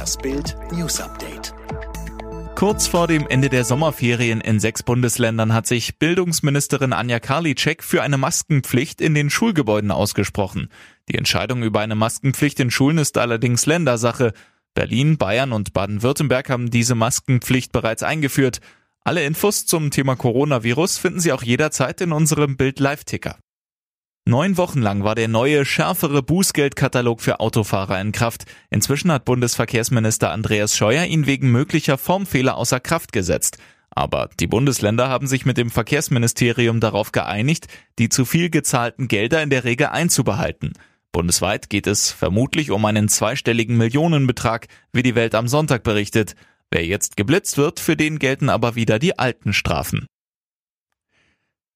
Das Bild News Update. Kurz vor dem Ende der Sommerferien in sechs Bundesländern hat sich Bildungsministerin Anja Karliczek für eine Maskenpflicht in den Schulgebäuden ausgesprochen. Die Entscheidung über eine Maskenpflicht in Schulen ist allerdings Ländersache. Berlin, Bayern und Baden-Württemberg haben diese Maskenpflicht bereits eingeführt. Alle Infos zum Thema Coronavirus finden Sie auch jederzeit in unserem Bild Live-Ticker. Neun Wochen lang war der neue, schärfere Bußgeldkatalog für Autofahrer in Kraft. Inzwischen hat Bundesverkehrsminister Andreas Scheuer ihn wegen möglicher Formfehler außer Kraft gesetzt. Aber die Bundesländer haben sich mit dem Verkehrsministerium darauf geeinigt, die zu viel gezahlten Gelder in der Regel einzubehalten. Bundesweit geht es vermutlich um einen zweistelligen Millionenbetrag, wie die Welt am Sonntag berichtet. Wer jetzt geblitzt wird, für den gelten aber wieder die alten Strafen.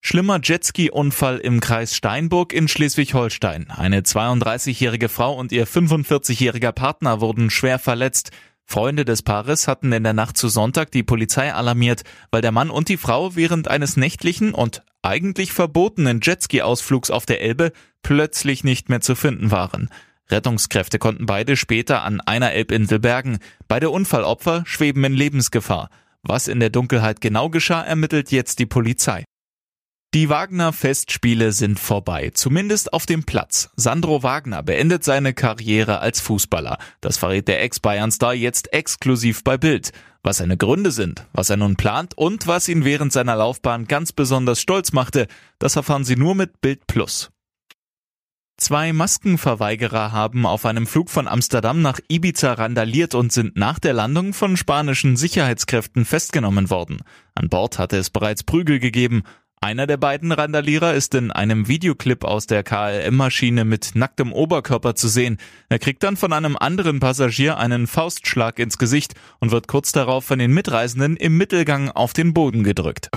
Schlimmer Jetski-Unfall im Kreis Steinburg in Schleswig-Holstein. Eine 32-jährige Frau und ihr 45-jähriger Partner wurden schwer verletzt. Freunde des Paares hatten in der Nacht zu Sonntag die Polizei alarmiert, weil der Mann und die Frau während eines nächtlichen und eigentlich verbotenen Jetski-Ausflugs auf der Elbe plötzlich nicht mehr zu finden waren. Rettungskräfte konnten beide später an einer Elbinsel bergen. Beide Unfallopfer schweben in Lebensgefahr. Was in der Dunkelheit genau geschah, ermittelt jetzt die Polizei. Die Wagner Festspiele sind vorbei, zumindest auf dem Platz. Sandro Wagner beendet seine Karriere als Fußballer. Das verrät der Ex-Bayern-Star jetzt exklusiv bei Bild. Was seine Gründe sind, was er nun plant und was ihn während seiner Laufbahn ganz besonders stolz machte, das erfahren Sie nur mit Bild Plus. Zwei Maskenverweigerer haben auf einem Flug von Amsterdam nach Ibiza randaliert und sind nach der Landung von spanischen Sicherheitskräften festgenommen worden. An Bord hatte es bereits Prügel gegeben. Einer der beiden Randalierer ist in einem Videoclip aus der KLM-Maschine mit nacktem Oberkörper zu sehen. Er kriegt dann von einem anderen Passagier einen Faustschlag ins Gesicht und wird kurz darauf von den Mitreisenden im Mittelgang auf den Boden gedrückt.